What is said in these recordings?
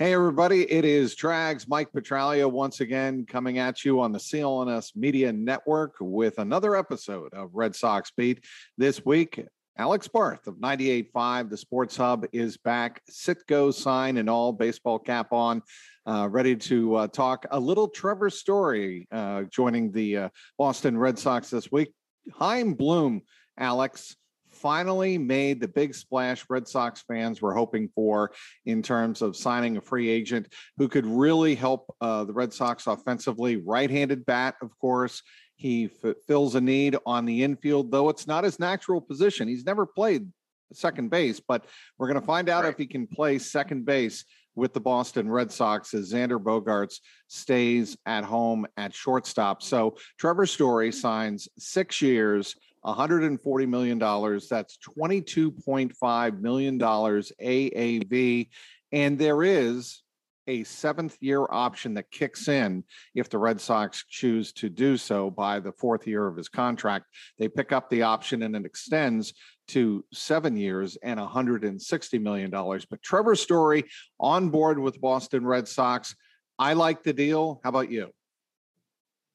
Hey, everybody, it is Trags Mike Petraglia once again coming at you on the CLNS Media Network with another episode of Red Sox Beat. This week, Alex Barth of 98.5, the Sports Hub, is back. Sit, go, sign, and all, baseball cap on, uh, ready to uh, talk a little Trevor Story uh, joining the uh, Boston Red Sox this week. Chaim Bloom, Alex finally made the big splash Red Sox fans were hoping for in terms of signing a free agent who could really help uh, the Red Sox offensively. Right handed bat, of course. He f- fills a need on the infield, though it's not his natural position. He's never played second base, but we're going to find out right. if he can play second base with the Boston Red Sox as Xander Bogaerts stays at home at shortstop. So Trevor Story signs six years, $140 million. That's $22.5 million AAV. And there is a seventh year option that kicks in if the Red Sox choose to do so by the fourth year of his contract. They pick up the option and it extends to seven years and $160 million. But Trevor Story on board with Boston Red Sox. I like the deal. How about you?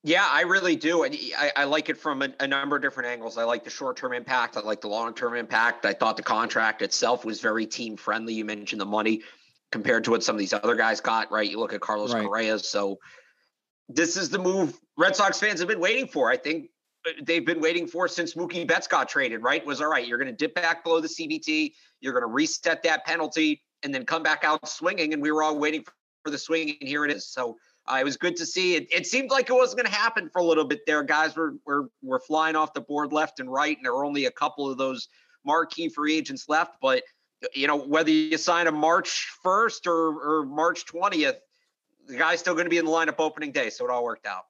Yeah, I really do. And I, I like it from a, a, number of different angles. I like the short term impact. I like the long term impact. I thought the contract itself was very team friendly. You mentioned the money compared to what some of these other guys got, right? You look at Carlos right. Correa. So this is the move Red Sox fans have been waiting for. I think uh, they've been waiting for since Mookie Betts got traded, right? Was all right, you're going to dip back below the CBT, you're going to reset that penalty, and then come back out swinging. And we were all waiting for the swing, and here it is. So uh, it was good to see. It, it seemed like it wasn't going to happen for a little bit there. Guys were, were were flying off the board left and right, and there were only a couple of those marquee free agents left. But you know, whether you sign a March 1st or, or March 20th, the guy's still going to be in the lineup opening day. So it all worked out.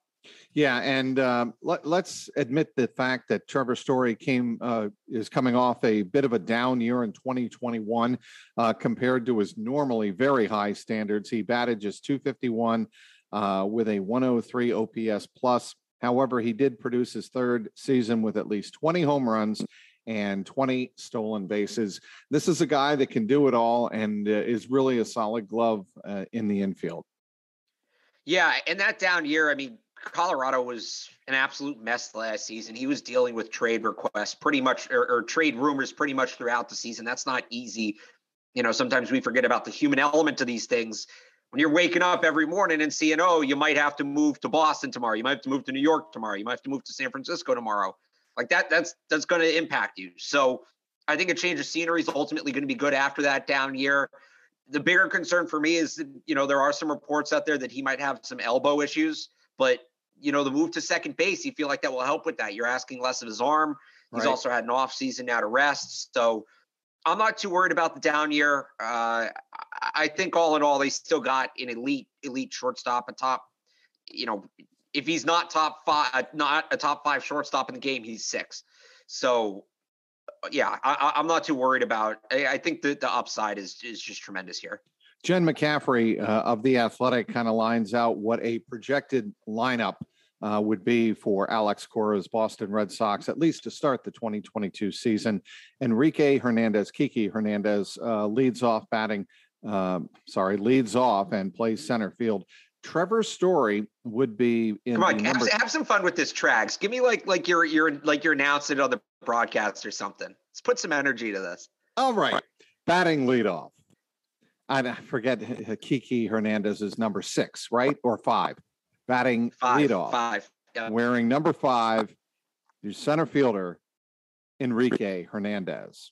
Yeah, and um, let, us admit the fact that Trevor Story came uh, is coming off a bit of a down year in 2021 uh, compared to his normally very high standards. He batted just 251 uh, with a 103 OPS plus. However, he did produce his third season with at least 20 home runs and 20 stolen bases. This is a guy that can do it all and uh, is really a solid glove uh, in the infield. Yeah, in that down year, I mean, Colorado was an absolute mess last season. He was dealing with trade requests pretty much, or, or trade rumors pretty much throughout the season. That's not easy. You know, sometimes we forget about the human element to these things when you're waking up every morning and seeing, oh, you might have to move to Boston tomorrow, you might have to move to New York tomorrow, you might have to move to San Francisco tomorrow, like that, that's that's going to impact you. So I think a change of scenery is ultimately going to be good after that down year. The bigger concern for me is, you know, there are some reports out there that he might have some elbow issues, but you know, the move to second base, you feel like that will help with that. You're asking less of his arm. He's right. also had an off season now to rest, so I'm not too worried about the down year. Uh, I think all in all, they still got an elite, elite shortstop, a top. You know, if he's not top five, uh, not a top five shortstop in the game, he's six. So, uh, yeah, I, am not too worried about. I, I think the the upside is is just tremendous here. Jen McCaffrey uh, of the Athletic kind of lines out what a projected lineup uh, would be for Alex Cora's Boston Red Sox, at least to start the 2022 season. Enrique Hernandez, Kiki Hernandez uh, leads off batting, uh, sorry, leads off and plays center field. Trevor Story would be in. Come on, have, number- have, some fun with this Trags. Give me like like you're you're like you're announcing it on the broadcast or something. Let's put some energy to this. All right, batting leadoff. I forget Kiki Hernandez is number six, right? Or five, batting five, leadoff. Five. Wearing number five, your center fielder, Enrique Hernandez.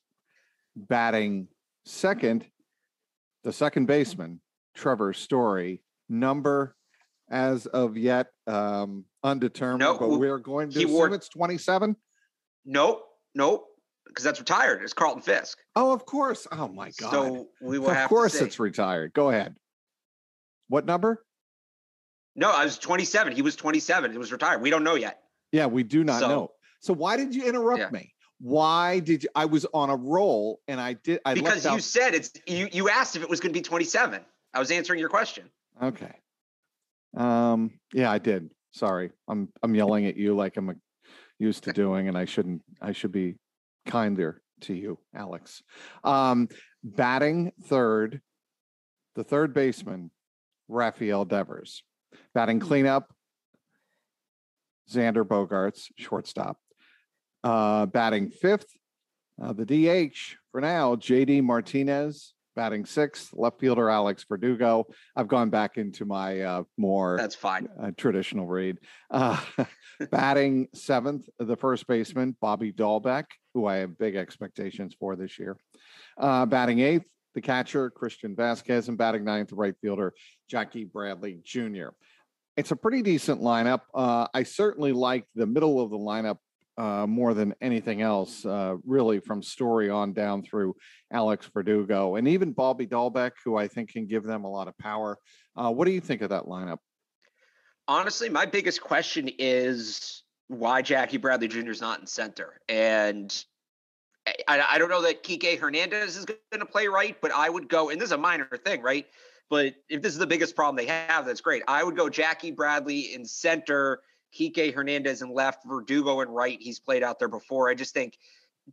Batting second, the second baseman, Trevor Story. Number as of yet um, undetermined, nope. but we're going to assume wore, it's 27. Nope. Nope because that's retired. It's Carlton Fisk. Oh, of course. Oh my god. So we will. Of course, it's retired. Go ahead. What number? No, I was 27. He was 27. He was retired. We don't know yet. Yeah, we do not so, know. So why did you interrupt yeah. me? Why did you? I was on a roll, and I did. I because you out, said it's. You you asked if it was going to be 27. I was answering your question. Okay. Um. Yeah, I did. Sorry, I'm I'm yelling at you like I'm used to doing, and I shouldn't. I should be kinder to you, Alex. Um, batting third, the third baseman, Rafael Devers. Batting hmm. cleanup, Xander Bogaerts, shortstop. Uh, batting fifth, uh, the DH for now, JD Martinez. Batting sixth, left fielder Alex Verdugo. I've gone back into my uh, more that's fine uh, traditional read. Uh, batting seventh, the first baseman Bobby Dalbec who I have big expectations for this year. Uh, batting eighth, the catcher, Christian Vázquez, and batting ninth, right fielder, Jackie Bradley Jr. It's a pretty decent lineup. Uh, I certainly like the middle of the lineup uh, more than anything else, uh, really from Story on down through Alex Verdugo and even Bobby Dalbec, who I think can give them a lot of power. Uh, what do you think of that lineup? Honestly, my biggest question is why Jackie Bradley Jr. is not in center. And I, I don't know that Kike Hernandez is going to play right, but I would go, and this is a minor thing, right? But if this is the biggest problem they have, that's great. I would go Jackie Bradley in center, Kike Hernandez in left, Verdugo in right. He's played out there before. I just think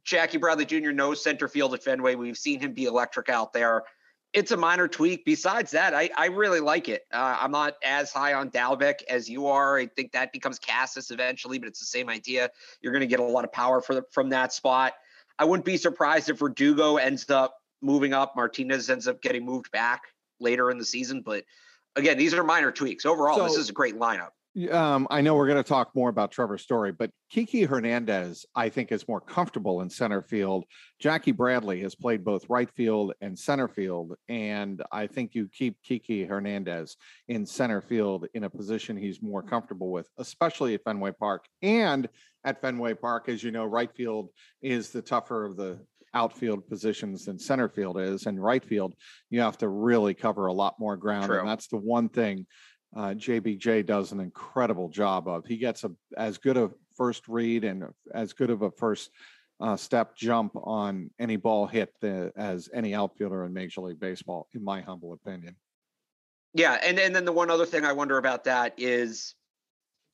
Jackie Bradley Jr. knows center field at Fenway. We've seen him be electric out there it's a minor tweak. Besides that, I, I really like it. Uh, I'm not as high on Dalbec as you are. I think that becomes Casas eventually, but it's the same idea. You're going to get a lot of power the, from that spot. I wouldn't be surprised if Verdugo ends up moving up. Martinez ends up getting moved back later in the season. But again, these are minor tweaks. Overall, so, this is a great lineup. Um, I know we're going to talk more about Trevor Story, but Kiki Hernandez, I think, is more comfortable in center field. Jackie Bradley has played both right field and center field, and I think you keep Kiki Hernandez in center field in a position he's more comfortable with, especially at Fenway Park. And at Fenway Park, as you know, right field is the tougher of the outfield positions than center field is, and right field you have to really cover a lot more ground, True. and that's the one thing uh, JBJ does an incredible job of. He gets a as good a first read and as good of a first uh, step jump on any ball hit the, as any outfielder in Major League Baseball, in my humble opinion. Yeah, and and then the one other thing I wonder about that is,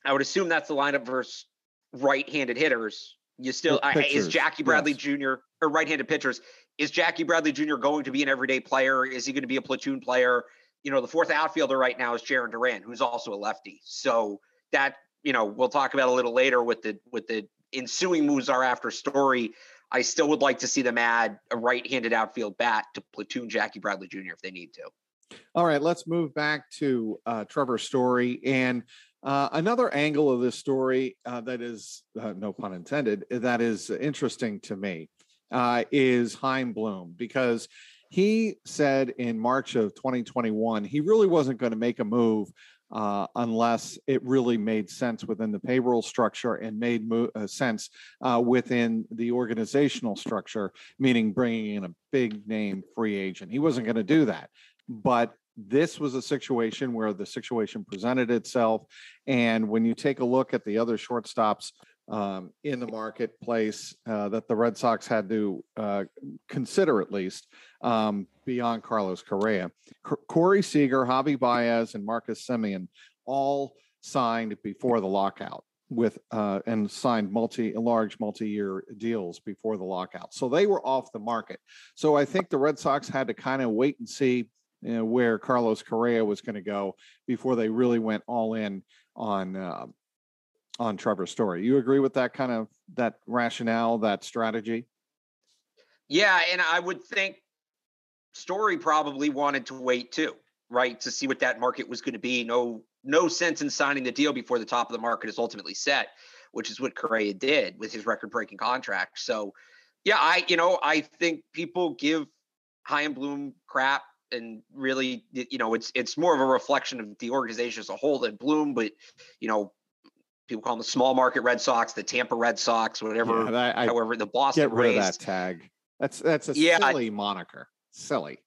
I would assume that's the lineup versus right-handed hitters. You still I, is Jackie Bradley yes. Jr. or right-handed pitchers. Is Jackie Bradley Jr. going to be an everyday player? Is he going to be a platoon player? you know, the fourth outfielder right now is Jarren Duran, who's also a lefty. So that, you know, we'll talk about a little later with the with the ensuing moves are after story. I still would like to see them add a right-handed outfield bat to platoon Jackie Bradley Jr. if they need to. All right, let's move back to uh, Trevor Story and uh, another angle of this story uh, that is, uh, no pun intended, that is interesting to me uh, is Chaim Bloom because he said in March of 2021 he really wasn't going to make a move uh, unless it really made sense within the payroll structure and made mo- uh, sense uh, within the organizational structure, meaning bringing in a big name free agent. He wasn't going to do that. But this was a situation where the situation presented itself. And when you take a look at the other shortstops um, in the marketplace uh, that the Red Sox had to uh, consider at least um, beyond Carlos Correa. C- Corey Seager, Javy Baez, and Marcus Semien all signed before the lockout with uh, and signed multi large multi-year deals before the lockout. So they were off the market. So I think the Red Sox had to kind of wait and see you know, where Carlos Correa was going to go before they really went all in on uh, on Trevor's story. You agree with that kind of that rationale, that strategy? Yeah, and I would think Story probably wanted to wait too, right, to see what that market was going to be. No, no sense in signing the deal before the top of the market is ultimately set, which is what Correa did with his record-breaking contract. So, yeah, I, you know, I think people give Chaim Bloom crap and really you know it's it's more of a reflection of the organization as a whole than Bloom but you know people call them the small market Red Sox the Tampa Red Sox whatever yeah, I, however the Boston get rid of that tag. That's that's a yeah, silly I, moniker. Silly.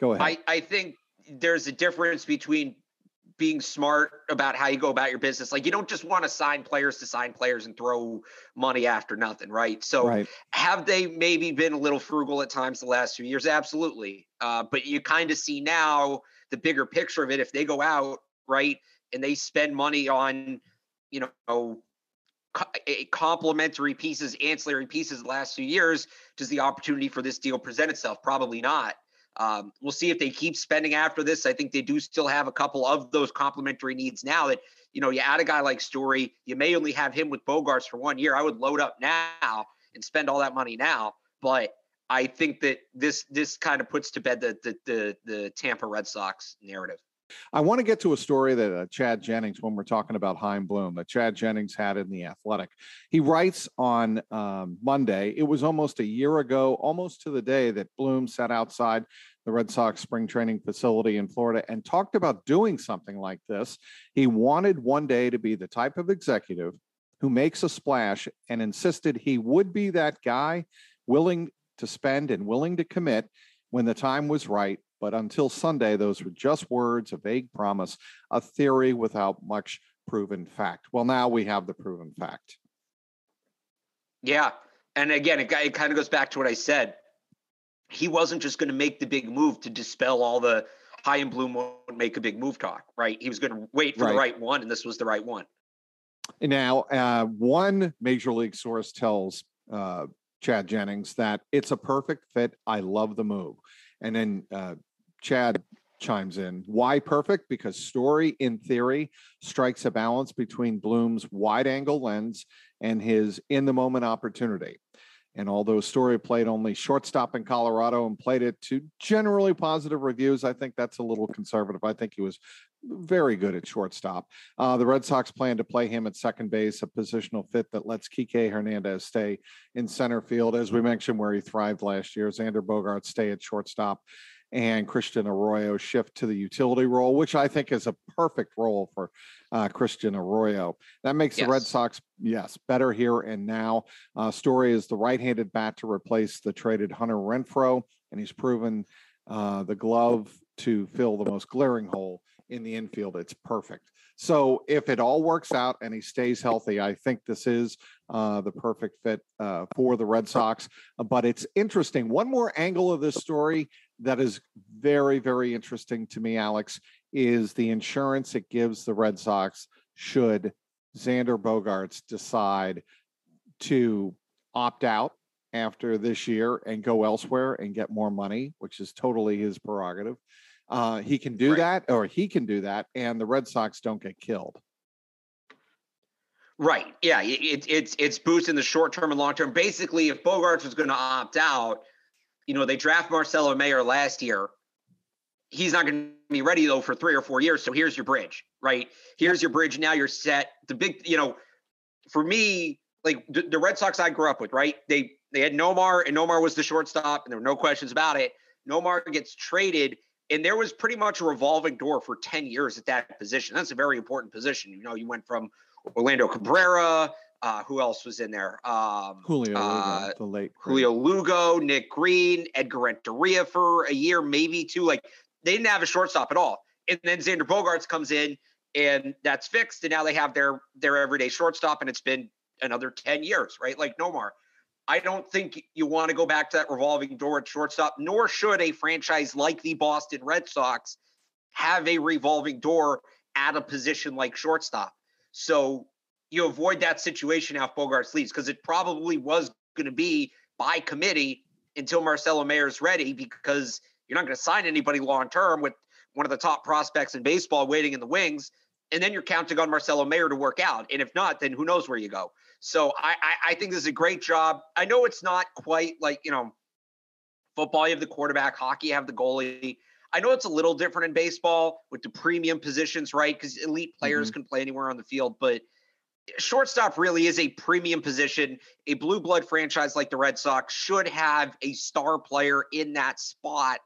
Go ahead. I I think there's a difference between being smart about how you go about your business. Like you don't just want to sign players to sign players and throw money after nothing, right? So right. have they maybe been a little frugal at times the last few years? Absolutely. Uh, but you kind of see now the bigger picture of it. If they go out, right, and they spend money on, you know, complementary pieces, ancillary pieces the last few years, does the opportunity for this deal present itself? Probably not. Um, we'll see if they keep spending after this. I think they do still have a couple of those complementary needs now that, you know, you add a guy like Story, you may only have him with Bogaerts for one year. I would load up now and spend all that money now. But I think that this this kind of puts to bed the the the, the Tampa Red Sox narrative. I want to get to a story that uh, Chad Jennings, when we're talking about Chaim Bloom, that Chad Jennings had in the Athletic. He writes on um, Monday. It was almost a year ago, almost to the day that Bloom sat outside the Red Sox spring training facility in Florida and talked about doing something like this. He wanted one day to be the type of executive who makes a splash and insisted he would be that guy willing to spend and willing to commit when the time was right but until Sunday, those were just words, a vague promise, a theory without much proven fact. Well, now we have the proven fact. Yeah. And again, it, it kind of goes back to what I said. He wasn't just going to make the big move to dispel all the Chaim Bloom won't make a big move talk, right? He was going to wait for right. the right one, and this was the right one. Now, uh, one major league source tells uh, Chad Jennings that it's a perfect fit. I love the move. And then uh, Chad chimes in. Why perfect? Because story, in theory, strikes a balance between Bloom's wide angle lens and his in the moment opportunity. And although Story played only shortstop in Colorado and played it to generally positive reviews, I think that's a little conservative. I think he was very good at shortstop. Uh, the Red Sox plan to play him at second base, a positional fit that lets Kike Hernandez stay in center field, as we mentioned, where he thrived last year. Xander Bogart stay at shortstop and Christian Arroyo shift to the utility role, which I think is a perfect role for uh, Christian Arroyo. That makes yes. the Red Sox, yes, better here and now. Uh, Story is the right handed bat to replace the traded Hunter Renfroe, and he's proven uh, the glove to fill the most glaring hole in the infield. It's perfect. So if it all works out and he stays healthy, I think this is uh, the perfect fit uh, for the Red Sox. But it's interesting. One more angle of this story that is very, very interesting to me, Alex, is the insurance it gives the Red Sox should Xander Bogaerts decide to opt out after this year and go elsewhere and get more money, which is totally his prerogative. Uh, he can do right. that, or he can do that, and the Red Sox don't get killed. Right. Yeah. It, it's it's boosting the short term and long term. Basically, if Bogaerts was going to opt out, you know, they draft Marcelo Mayer last year. He's not going to be ready though for three or four years. So here's your bridge, right? Here's your bridge. Now you're set. The big, you know, for me, like the, the Red Sox I grew up with, right? They they had Nomar, and Nomar was the shortstop, and there were no questions about it. Nomar gets traded, and there was pretty much a revolving door for 10 years at that position. That's a very important position. You know, you went from Orlando Cabrera, uh, who else was in there? Um, Julio uh, Lugo, the late Julio Lugo, Nick Green, Edgar Renteria for a year, maybe two. Like they didn't have a shortstop at all. And then Xander Bogaerts comes in, and that's fixed. And now they have their their everyday shortstop, and it's been another ten years, right? Like Nomar. I don't think you want to go back to that revolving door at shortstop, nor should a franchise like the Boston Red Sox have a revolving door at a position like shortstop. So you avoid that situation now if Bogaerts leaves because it probably was going to be by committee until Marcelo Mayer is ready because you're not going to sign anybody long term with one of the top prospects in baseball waiting in the wings. And then you're counting on Marcelo Mayer to work out. And if not, then who knows where you go. So I, I, I think this is a great job. I know it's not quite like, you know, Football, you have the quarterback. Hockey, you have the goalie. I know it's a little different in baseball with the premium positions, right? Because elite players mm-hmm. can play anywhere on the field, but shortstop really is a premium position. A blue blood franchise like the Red Sox should have a star player in that spot.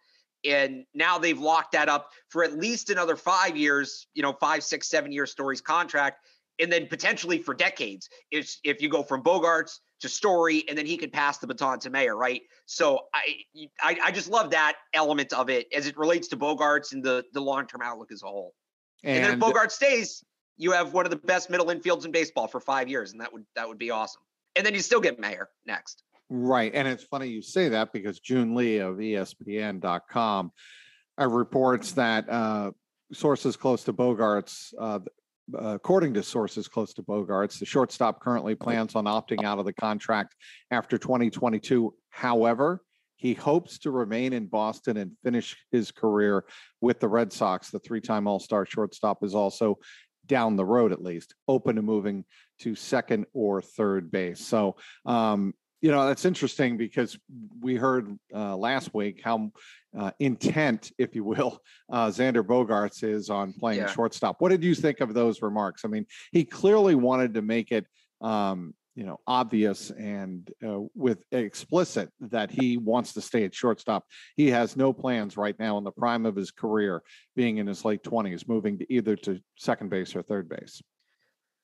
And now they've locked that up for at least another five years, you know, five, six, seven year stories contract. And then potentially for decades, if if you go from Bogaerts to Story, and then he could pass the baton to Mayer, right? So I, I, I just love that element of it as it relates to Bogaerts and the the long term outlook as a whole. And, and then if Bogart stays, you have one of the best middle infields in baseball for five years, and that would that would be awesome. And then you still get Mayer next. Right, and it's funny you say that because Joon Lee of ESPN.com uh, reports that uh, sources close to Bogaerts, uh, according to sources close to Bogaerts, the shortstop currently plans on opting out of the contract after 2022. However, he hopes to remain in Boston and finish his career with the Red Sox. The three time All Star shortstop is also down the road, at least, open to moving to second or third base. So, um, you know, that's interesting because we heard uh, last week how uh, intent, if you will, uh, Xander Bogaerts is on playing yeah. shortstop. What did you think of those remarks? I mean, he clearly wanted to make it, um, you know, obvious and uh, with explicit that he wants to stay at shortstop. He has no plans right now in the prime of his career, being in his late twenties, moving to either to second base or third base.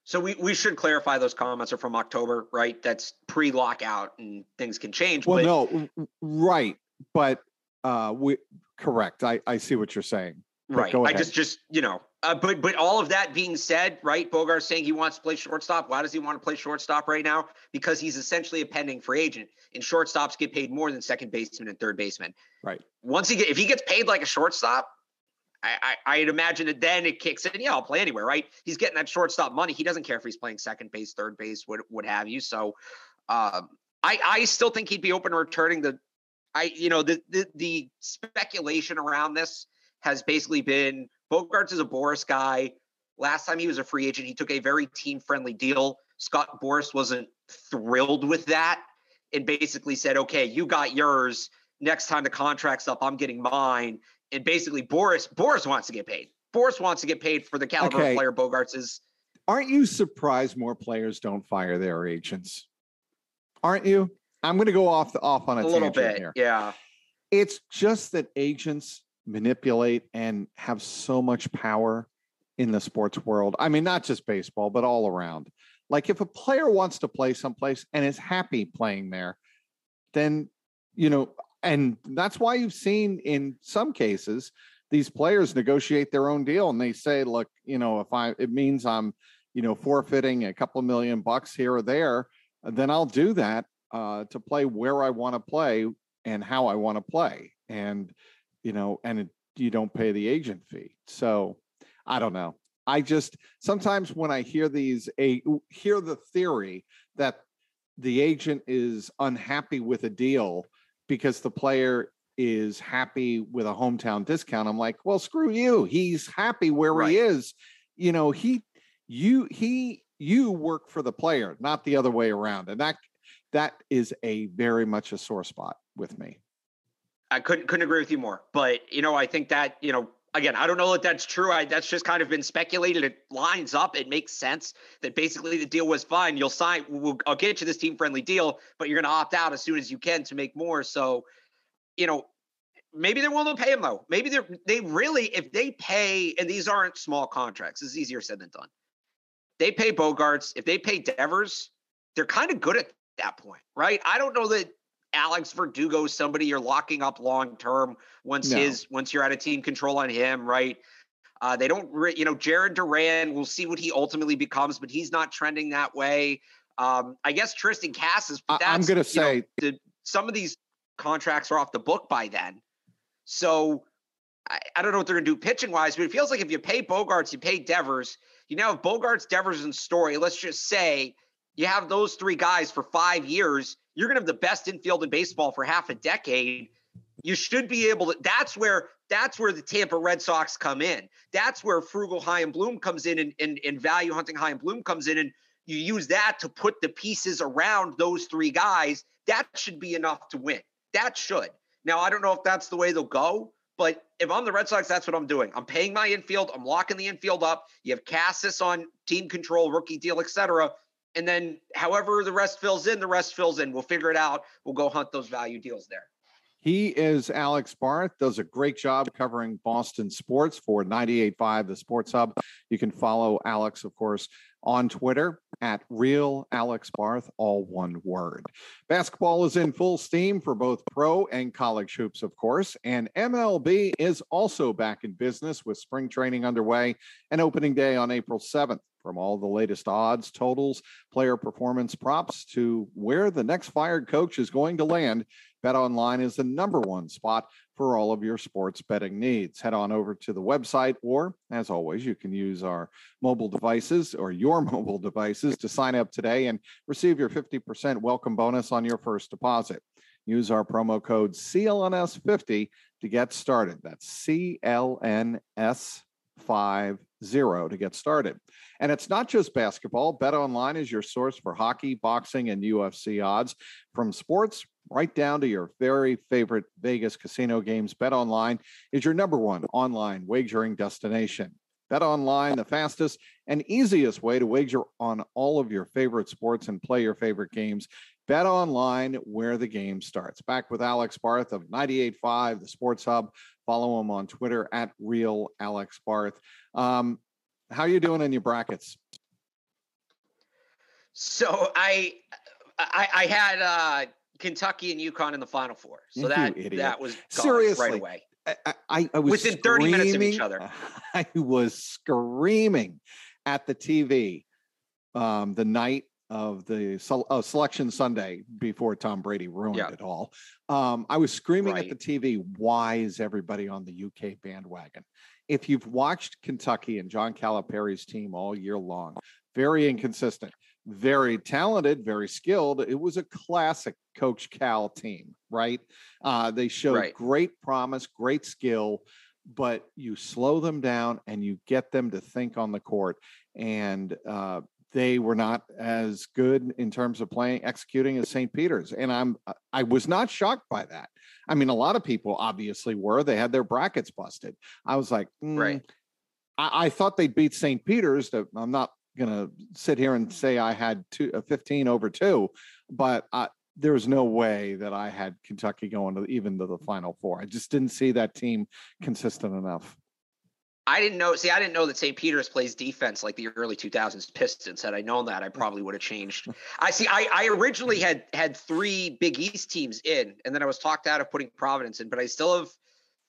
So we, we should clarify those comments are from October, right? That's pre-lockout and things can change. Well, but... no, right, but uh, we correct. I I see what you're saying. Right. I just just you know, uh, but but all of that being said, right? Bogart saying he wants to play shortstop. Why does he want to play shortstop right now? Because he's essentially a pending free agent, and shortstops get paid more than second baseman and third baseman. Right. Once he get if he gets paid like a shortstop, I, I, would imagine that then it kicks in. Yeah, I'll play anywhere, right? He's getting that shortstop money. He doesn't care if he's playing second base, third base, what what have you. So, um, I I still think he'd be open to returning the. I you know the the, the speculation around this has basically been Bogaerts is a Boras guy. Last time he was a free agent, he took a very team friendly deal. Scott Boras wasn't thrilled with that and basically said, "Okay, you got yours." Next time the contract's up, I'm getting mine and basically Boras Boras wants to get paid. Boras wants to get paid for the caliber okay. of player Bogaerts is. Aren't you surprised more players don't fire their agents? Aren't you? I'm going to go off the, off on a, a little bit here. Yeah, it's just that agents manipulate and have so much power in the sports world. I mean, not just baseball, but all around. Like if a player wants to play someplace and is happy playing there, then you know and that's why you've seen in some cases these players negotiate their own deal and they say look you know if i it means i'm you know forfeiting a couple million bucks here or there then i'll do that uh, to play where i want to play and how i want to play. And you know and it, you don't pay the agent fee. So i don't know. I just sometimes when i hear these a hear the theory that the agent is unhappy with a deal because the player is happy with a hometown discount. I'm like, well, screw you. He's happy where right. he is. You know, he, you, he, you work for the player, not the other way around. And that, that is a very much a sore spot with me. I couldn't couldn't agree with you more. But you know, I think that you know again, I don't know that that's true. I, that's just kind of been speculated. It lines up. It makes sense that basically the deal was fine. You'll sign. We'll, I'll get you this team friendly deal, but you're going to opt out as soon as you can to make more. So, you know, maybe they're willing to pay him though. Maybe they're they really if they pay, and these aren't small contracts. It's easier said than done. They pay Bogaerts. If they pay Devers, they're kind of good at that point, right? I don't know that Alex Verdugo somebody you're locking up long term once no. his once you're out of team control on him, right? Uh, they don't, re- you know, Jarren Duran. We'll see what he ultimately becomes, but he's not trending that way. Um, I guess Triston Casas. But I'm going to say know, the, some of these contracts are off the book by then. So I, I don't know what they're going to do pitching wise, but it feels like if you pay Bogaerts, you pay Devers. You now have Bogaerts, Devers, and Story. Let's just say you have those three guys for five years you're going to have the best infield in baseball for half a decade. You should be able to. That's where that's where the Tampa Red Sox come in. That's where frugal Chaim Bloom comes in, and, and, and value hunting Chaim Bloom comes in, and you use that to put the pieces around those three guys. That should be enough to win. That should Now, I don't know if that's the way they'll go, but if I'm the Red Sox, that's what I'm doing. I'm paying my infield. I'm locking the infield up. You have Casas on team control, rookie deal, etc. And then however the rest fills in, the rest fills in. We'll figure it out. We'll go hunt those value deals there. He is Alex Barth, does a great job covering Boston sports for 98.5 The Sports Hub. You can follow Alex, of course, on Twitter at Real Alex Barth, all one word. Basketball is in full steam for both pro and college hoops, of course, and MLB is also back in business with spring training underway and opening day on April 7th. From all the latest odds, totals, player performance props to where the next fired coach is going to land, BetOnline is the number one spot for all of your sports betting needs. Head on over to the website, or as always, you can use our mobile devices or your mobile devices to sign up today and receive your 50% welcome bonus on your first deposit. Use our promo code CLNS50 to get started. That's CLNS50 zero to get started. And it's not just basketball. Bet Online is your source for hockey, boxing, and UFC odds from sports right down to your very favorite Vegas casino games. Bet Online is your number one online wagering destination. Bet online, the fastest and easiest way to wager on all of your favorite sports and play your favorite games. Bet online, where the game starts. Back with Alex Barth of 98.5, the Sports Hub Follow him on Twitter at Real Alex Barth. Um, how are you doing in your brackets? So I, I, I had uh, Kentucky and UConn in the Final Four. So you that idiot. that was seriously right away. I, I, I was within 30 minutes of each other. I was screaming at the TV um, the night of the uh, selection Sunday before Tom Brady ruined yeah. it all. Um, I was screaming right. at the TV, why is everybody on the UK bandwagon? If you've watched Kentucky and John Calipari's team all year long, very inconsistent very talented, very skilled. It was a classic Coach Cal team, right? Uh, they showed right. great promise, great skill, but you slow them down and you get them to think on the court. And uh, they were not as good in terms of playing, executing as St. Peter's. And I'm I was not shocked by that. I mean, a lot of people obviously were. They had their brackets busted. I was like, mm, right. I, I, thought they'd beat St. Peter's. I'm not going to sit here and say I had two, uh, 15 over two, but I, was no way that I had Kentucky going to even to the Final Four. I just didn't see that team consistent enough. I didn't know. See, I didn't know that St. Peter's plays defense like the early 2000s Pistons. Had I known that, I probably would have changed. I see. I, I originally had had three Big East teams in, and then I was talked out of putting Providence in, but I still have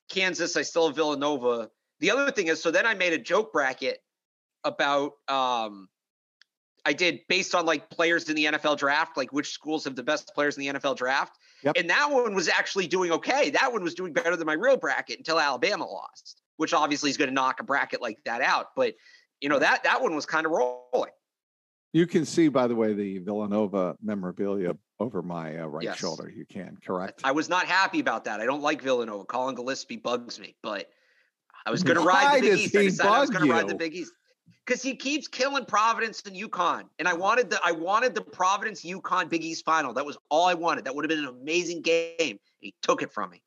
Kansas. I still have Villanova. The other thing is, so then I made a joke bracket about um I did based on like players in the NFL draft, like which schools have the best players in the NFL draft. Yep. And that one was actually doing okay. That one was doing better than my real bracket until Alabama lost, which obviously is going to knock a bracket like that out. But you know that that one was kind of rolling. You can see, by the way, the Villanova memorabilia over my uh, right yes. shoulder. You can correct. I was not happy about that. I don't like Villanova. Collin Gillespie bugs me, but I was going to ride the Big East. I decided I was going to ride the Big East because he keeps killing Providence and UConn. And I wanted the I wanted the Providence UConn Big East final. That was all I wanted. That would have been an amazing game. He took it from me.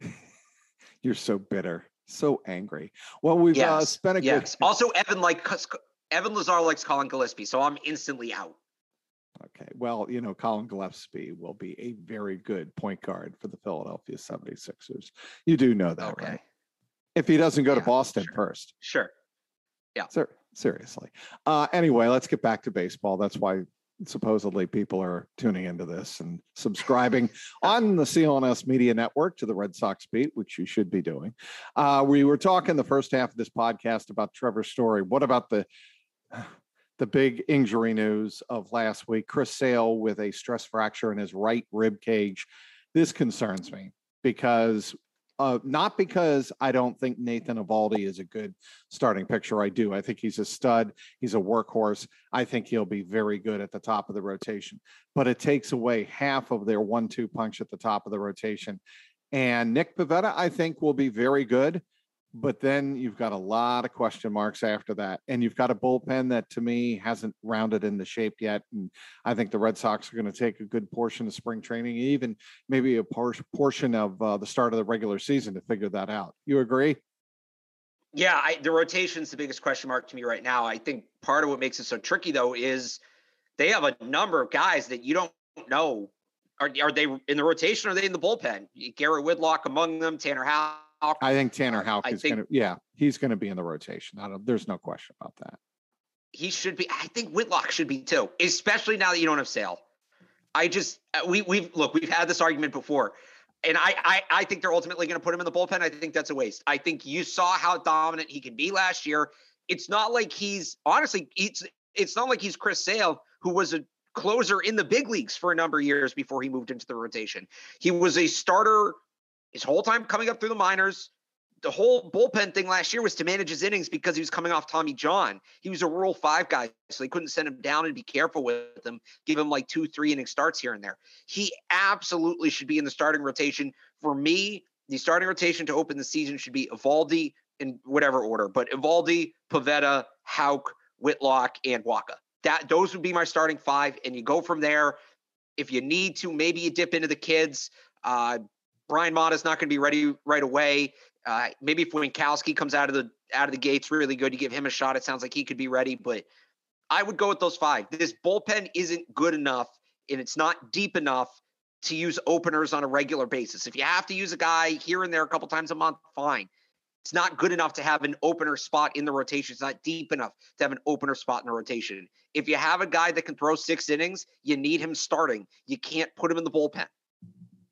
You're so bitter, so angry. Well, we've uh, yes. uh, spent a yes. Good... Also, Evan like Evan Lazar likes Collin Gillespie, so I'm instantly out. Okay. Well, you know, Collin Gillespie will be a very good point guard for the Philadelphia 76ers. You do know that, okay. right? If he doesn't go yeah, to Boston sure. first. Sure. Yeah. Ser- seriously. Uh, anyway, let's get back to baseball. That's why supposedly people are tuning into this and subscribing on the CLNS Media Network to the Red Sox beat, which you should be doing. Uh, we were talking the first half of this podcast about Trevor Story. What about the the big injury news of last week? Chris Sale with a stress fracture in his right rib cage. This concerns me because uh, not because I don't think Nathan Eovaldi is a good starting pitcher. I do. I think he's a stud. He's a workhorse. I think he'll be very good at the top of the rotation. But it takes away half of their one-two punch at the top of the rotation. And Nick Pivetta, I think, will be very good. But then you've got a lot of question marks after that. And you've got a bullpen that to me hasn't rounded into shape yet. And I think the Red Sox are going to take a good portion of spring training, even maybe a por- portion of uh, the start of the regular season to figure that out. You agree? Yeah, I, the rotation's the biggest question mark to me right now. I think part of what makes it so tricky, though, is they have a number of guys that you don't know. Are, are they in the rotation? Or are they in the bullpen? Garrett Whitlock among them, Tanner Houck. I think Tanner Houck is going to, yeah, he's going to be in the rotation. I don't, there's no question about that. He should be. I think Whitlock should be too, especially now that you don't have Sale. I just uh, we we've look we've had this argument before, and I I, I think they're ultimately going to put him in the bullpen. I think that's a waste. I think you saw how dominant he can be last year. It's not like he's honestly it's it's not like he's Chris Sale who was a closer in the big leagues for a number of years before he moved into the rotation. He was a starter his whole time coming up through the minors. The whole bullpen thing last year was to manage his innings because he was coming off Tommy John. He was a Rule Five guy, so they couldn't send him down and be careful with him. Give him like two, three inning starts here and there. He absolutely should be in the starting rotation. For me, the starting rotation to open the season should be Eovaldi in whatever order, but Eovaldi, Pivetta, Houck, Whitlock, and Wacha. That those would be my starting five, and you go from there. If you need to, maybe you dip into the kids. Uh, Bryan Mata is not going to be ready right away. Uh, maybe if Winckowski comes out of the out of the gates really good, you give him a shot. It sounds like he could be ready, but I would go with those five. This bullpen isn't good enough, and it's not deep enough to use openers on a regular basis. If you have to use a guy here and there a couple times a month, fine. It's not good enough to have an opener spot in the rotation. It's not deep enough to have an opener spot in the rotation. If you have a guy that can throw six innings, you need him starting. You can't put him in the bullpen.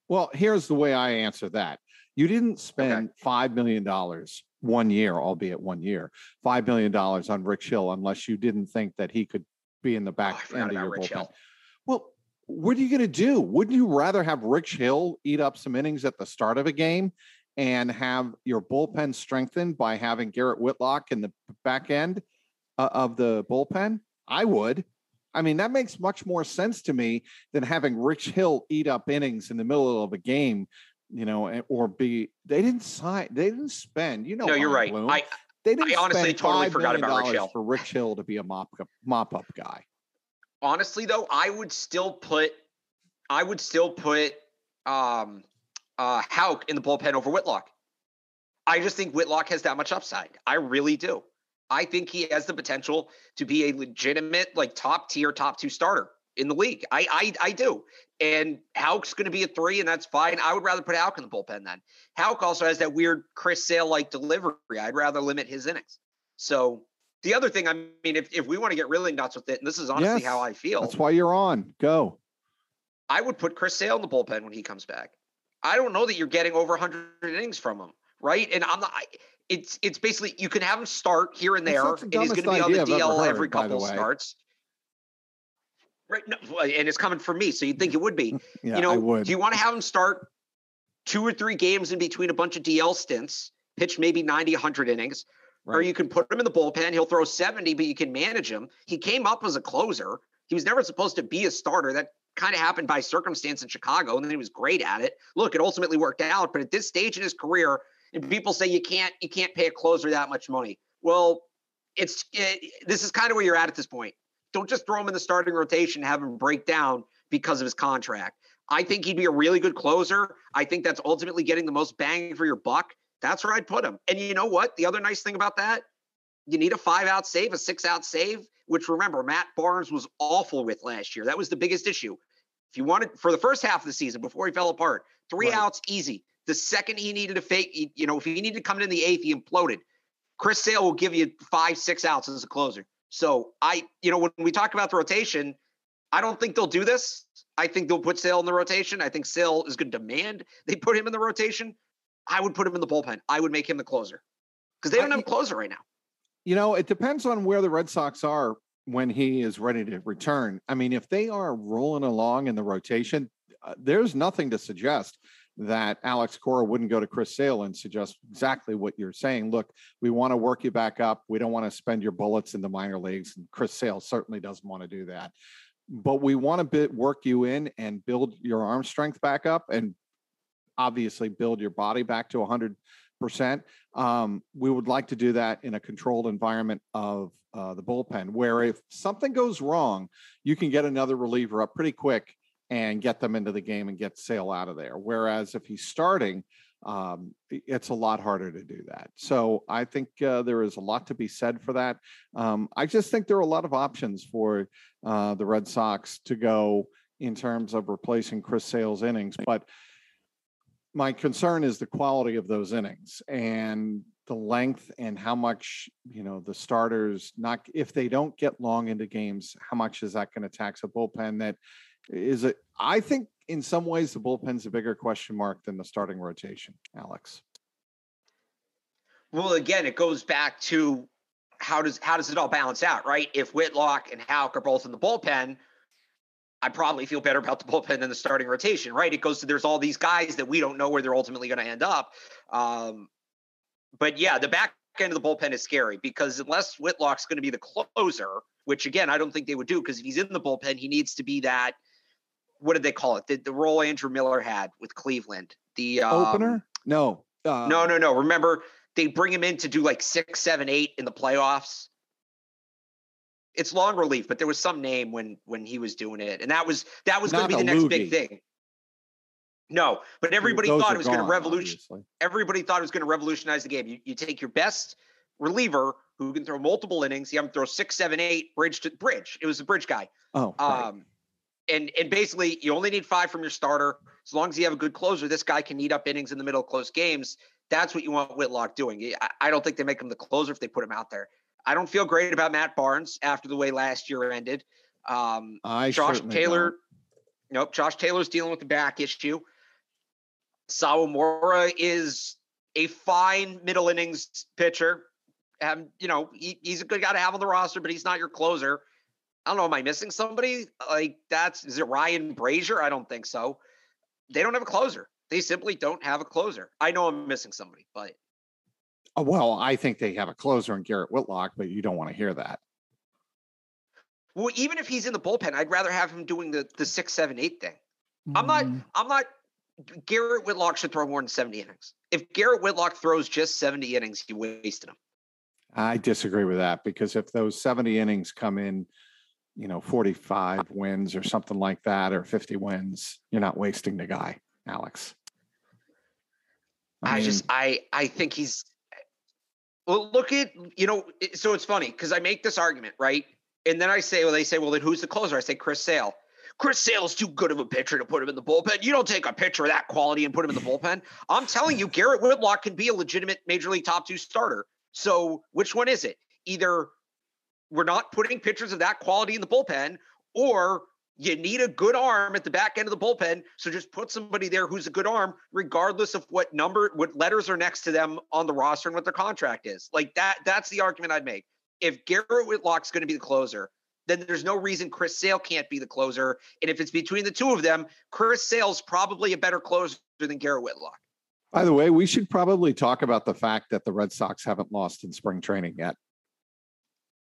Well, here's the way I answer that. You didn't spend okay. $5 million one year, albeit one year, $5 million on Rich Hill unless you didn't think that he could be in the back oh, end of your Rich bullpen. Hill. Well, what are you going to do? Wouldn't you rather have Rich Hill eat up some innings at the start of a game and have your bullpen strengthened by having Garrett Whitlock in the back end uh, of the bullpen? I would. I mean, that makes much more sense to me than having Rich Hill eat up innings in the middle of a game, you know, or be they didn't sign, they didn't spend, you know. No, you're right. Bloom, I they didn't I honestly totally forgot about Rich Hill for Rich Hill to be a mop mop up guy. Honestly, though, I would still put, I would still put um uh Houck in the bullpen over Whitlock. I just think Whitlock has that much upside. I really do. I think he has the potential to be a legitimate, like top tier, top two starter in the league. I I, I do. And Houck's going to be a three, and that's fine. I would rather put Houck in the bullpen then. Houck also has that weird Chris Sale like delivery. I'd rather limit his innings. So the other thing, I mean, if, if we want to get really nuts with it, and this is honestly yes, how I feel. That's why you're on. Go. I would put Chris Sale in the bullpen when he comes back. I don't know that you're getting over 100 innings from him, right? And I'm not. I, it's it's basically you can have him start here and there, and he's going to be on the DL heard, every couple starts. Right, no, and it's coming from me, so you'd think it would be. yeah, you know, do you want to have him start two or three games in between a bunch of DL stints, pitch maybe 90, 100 innings, right. or you can put him in the bullpen. He'll throw 70, but you can manage him. He came up as a closer. He was never supposed to be a starter. That kind of happened by circumstance in Chicago, and then he was great at it. Look, it ultimately worked out, but at this stage in his career, and people say you can't you can't pay a closer that much money. Well, it's it, eh, this is kind of where you're at at this point. Don't just throw him in the starting rotation, have him break down because of his contract. I think he'd be a really good closer. I think that's ultimately getting the most bang for your buck. That's where I'd put him. And you know what? The other nice thing about that, you need a five out save, a six out save, which remember, Matt Barnes was awful with last year. That was the biggest issue. If you wanted for the first half of the season before he fell apart, three right. outs easy. The second he needed to fake, you know, if he needed to come in the eighth, he imploded. Chris Sale will give you five, six outs as a closer. So I, you know, when we talk about the rotation, I don't think they'll do this. I think they'll put Sale in the rotation. I think Sale is going to demand they put him in the rotation. I would put him in the bullpen. I would make him the closer because they don't have a closer right now. You know, it depends on where the Red Sox are when he is ready to return. I mean, if they are rolling along in the rotation, uh, there's nothing to suggest that Alex Cora wouldn't go to Chris Sale and suggest exactly what you're saying. Look, we want to work you back up. We don't want to spend your bullets in the minor leagues. And Chris Sale certainly doesn't want to do that. But we want to bit, work you in and build your arm strength back up and obviously build your body back to 100 percent. Um, we would like to do that in a controlled environment of uh, the bullpen, where if something goes wrong, you can get another reliever up pretty quick and get them into the game and get Sale out of there. Whereas if he's starting, um, it's a lot harder to do that. So I think uh, there is a lot to be said for that. Um, I just think there are a lot of options for uh, the Red Sox to go in terms of replacing Chris Sale's innings, but my concern is the quality of those innings and the length and how much you know the starters not if they don't get long into games how much is that going to tax a bullpen that is it i think in some ways the bullpen's a bigger question mark than the starting rotation alex well again it goes back to how does how does it all balance out right if whitlock and houck are both in the bullpen I probably feel better about the bullpen than the starting rotation, right? It goes to there's all these guys that we don't know where they're ultimately going to end up. Um, but yeah, the back end of the bullpen is scary because unless Whitlock's going to be the closer, which again, I don't think they would do because if he's in the bullpen, he needs to be that. What did they call it? The, the role Andrew Miller had with Cleveland. The um, opener? No. Uh, no, no, no. Remember, they bring him in to do like six, seven, eight in the playoffs it's long relief, but there was some name when when he was doing it, and that was that was going to be the next Loogie. big thing. No, but everybody Those thought it was going to revolutionize. Everybody thought it was going to revolutionize the game. You, you take your best reliever who can throw multiple innings. You have him throw six, seven, eight, bridge to bridge. It was the bridge guy. Oh, right. um, and and basically you only need five from your starter. As long as you have a good closer, this guy can eat up innings in the middle of close games. That's what you want Whitlock doing. I, I don't think they make him the closer if they put him out there. I don't feel great about Matt Barnes after the way last year ended. Um, I Josh Taylor, don't. nope. Josh Taylor's dealing with the back issue. Sawamura is a fine middle innings pitcher. Um, you know, he, he's a good guy to have on the roster, but he's not your closer. I don't know. Am I missing somebody? Like that's is it Ryan Brasier? I don't think so. They don't have a closer. They simply don't have a closer. I know I'm missing somebody, but Oh, well, I think they have a closer in Garrett Whitlock, but you don't want to hear that. Well, even if he's in the bullpen, I'd rather have him doing the the six, seven, eight thing. Mm. I'm not. Mm-hmm. I'm not. Garrett Whitlock should throw more than 70 innings. If Garrett Whitlock throws just 70 innings, he wasted them. I disagree with that because if those 70 innings come in, you know, 45 wins or something like that, or 50 wins, you're not wasting the guy, Alex. I, I mean, just I I think he's well, look at you know. So it's funny because I make this argument right, and then I say, well, they say, well, then who's the closer? I say Chris Sale. Chris Sale's too good of a pitcher to put him in the bullpen. You don't take a pitcher of that quality and put him in the bullpen. I'm telling you, Garrett Whitlock can be a legitimate major league top two starter. So which one is it? Either we're not putting pitchers of that quality in the bullpen, or you need a good arm at the back end of the bullpen. So just put somebody there who's a good arm, regardless of what number, what letters are next to them on the roster and what their contract is. Like that, that's the argument I'd make. If Garrett Whitlock's going to be the closer, then there's no reason Chris Sale can't be the closer. And if it's between the two of them, Chris Sale's probably a better closer than Garrett Whitlock. By the way, we should probably talk about the fact that the Red Sox haven't lost in spring training yet.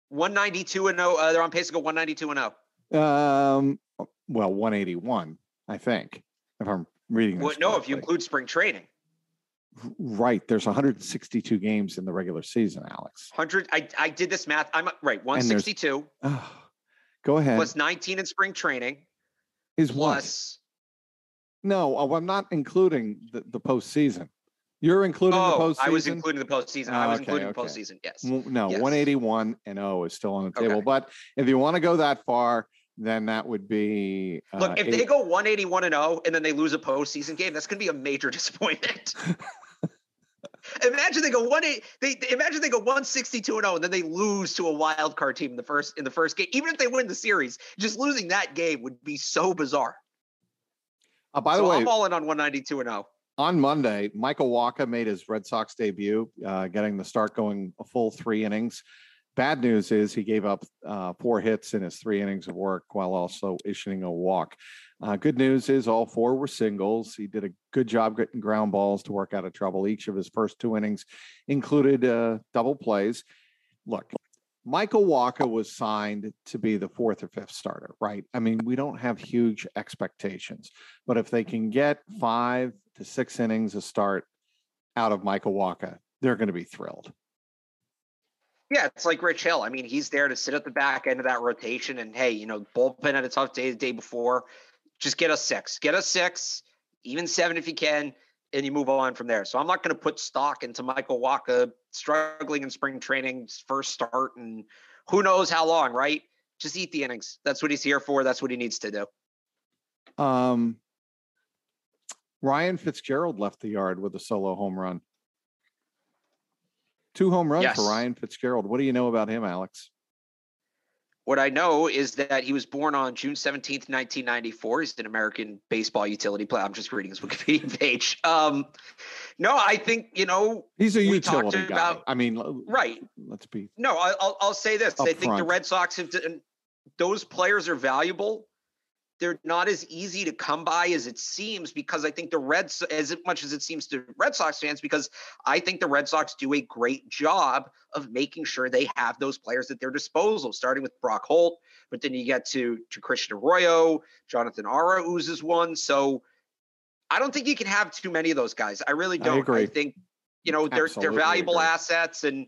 192 and 0. Uh, they're on pace to go 192 and 0. Um, well, 181, I think, if I'm reading. Well, no, if you include spring training. Right. There's 162 games in the regular season, Alex. 100. I, I did this math. I'm right. 162. Oh, go ahead. Plus 19 in spring training. Is plus. What? No, oh, I'm not including the, the postseason. You're including oh, the postseason. I was including the postseason. I was okay, including okay. the postseason. Yes. No, yes. 181 and 0 is still on the table. Okay. But if you want to go that far, then that would be uh, look if eight. they go 181 and 0 and then they lose a postseason game that's going to be a major disappointment imagine they go one eight they, imagine they go 162 and 0 and then they lose to a wild card team in the first in the first game even if they win the series just losing that game would be so bizarre uh, by so the way i'm all in on 192 and 0 on Monday, Michael Wacha made his Red Sox debut, uh, getting the start going a full three innings. Bad news is he gave up uh, four hits in his three innings of work while also issuing a walk. Uh, good news is all four were singles. He did a good job getting ground balls to work out of trouble. Each of his first two innings included uh, double plays. Look, Michael Wacha was signed to be the fourth or fifth starter, right? I mean, we don't have huge expectations, but if they can get five to six innings a start, out of Michael Wacha, they're going to be thrilled. Yeah, it's like Rich Hill. I mean, he's there to sit at the back end of that rotation. And hey, you know, bullpen had a tough day the day before. Just get us six. Get us six, even seven if you can, and you move on from there. So I'm not going to put stock into Michael Wacha struggling in spring training, first start, and who knows how long, right? Just eat the innings. That's what he's here for. That's what he needs to do. Um, Ryan Fitzgerald left the yard with a solo home run. Two home runs yes. for Ryan Fitzgerald. What do you know about him, Alex? What I know is that he was born on June 17th, 1994. He's an American baseball utility player. I'm just reading his Wikipedia page. Um, no, I think, you know, he's a utility guy. About, I mean, right. Let's be. No, I'll, I'll say this. I think front. the Red Sox have, done, those players are valuable they're not as easy to come by as it seems because I think the Reds, as much as it seems to Red Sox fans, because I think the Red Sox do a great job of making sure they have those players at their disposal, starting with Brock Holt, but then you get to to Christian Arroyo, Jonathan Arauz is one. So I don't think you can have too many of those guys. I really don't. I, I think you know they're Absolutely they're valuable agree. assets and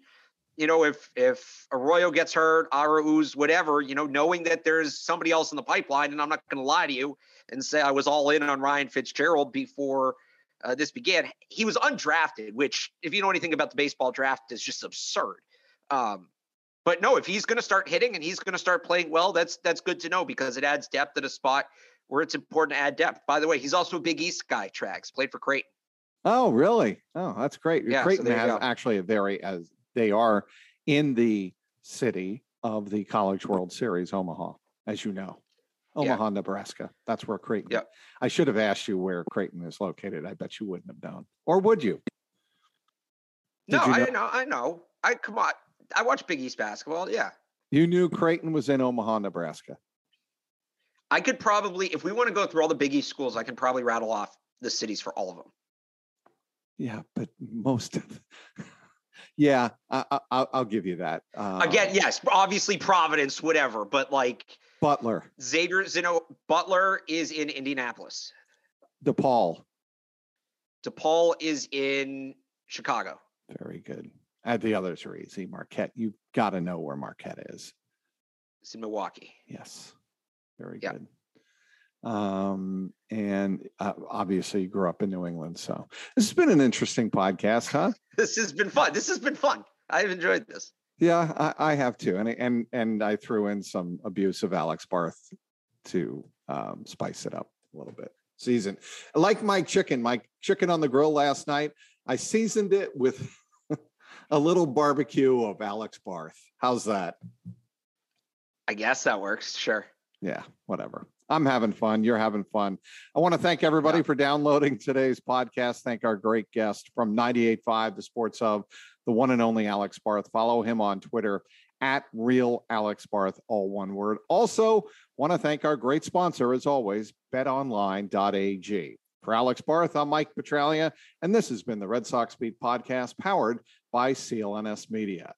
you know, if if Arroyo gets hurt, Arauz, whatever, you know, knowing that there's somebody else in the pipeline, and I'm not going to lie to you and say I was all in on Ryan Fitzgerald before uh, this began. He was undrafted, which, if you know anything about the baseball draft, is just absurd. Um, but no, if he's going to start hitting and he's going to start playing well, that's that's good to know because it adds depth at a spot where it's important to add depth. By the way, he's also a Big East guy. Trags played for Creighton. Oh, really? Oh, that's great. Yeah, Creighton so has actually a very as they are in the city of the College World Series, Omaha, as you know. Omaha, yeah. Nebraska. That's where Creighton. Yeah. I should have asked you where Creighton is located. I bet you wouldn't have known. Or would you? Did no, you know? I know. I know. I come on. I watch Big East basketball. Yeah. You knew Creighton was in Omaha, Nebraska. I could probably, if we want to go through all the Big East schools, I can probably rattle off the cities for all of them. Yeah, but most of yeah, I, will give you that. Uh, Again, yes, obviously Providence, whatever, but like Butler, Xavier Zeno Butler is in Indianapolis. DePaul. DePaul is in Chicago. Very good. And the others are easy. Marquette, you got to know where Marquette is. It's in Milwaukee. Yes. Very good um, and uh, obviously you grew up in New England. So this has been an interesting podcast, huh? this has been fun. This has been fun. I've enjoyed this. Yeah, I, I have too, and and and I threw in some abuse of Alex Barth to um, spice it up a little bit. Season like my chicken, my chicken on the grill last night. I seasoned it with a little barbecue of Alex Barth. How's that? I guess that works. Sure. Yeah, whatever. I'm having fun. You're having fun. I want to thank everybody yeah. for downloading today's podcast. Thank our great guest from 98.5, the Sports Hub, the one and only Alex Barth. Follow him on Twitter at Real Alex Barth, all one word. Also, want to thank our great sponsor, as always, betonline.ag. For Alex Barth, I'm Mike Petraglia, and this has been the Red Sox Beat podcast powered by CLNS Media.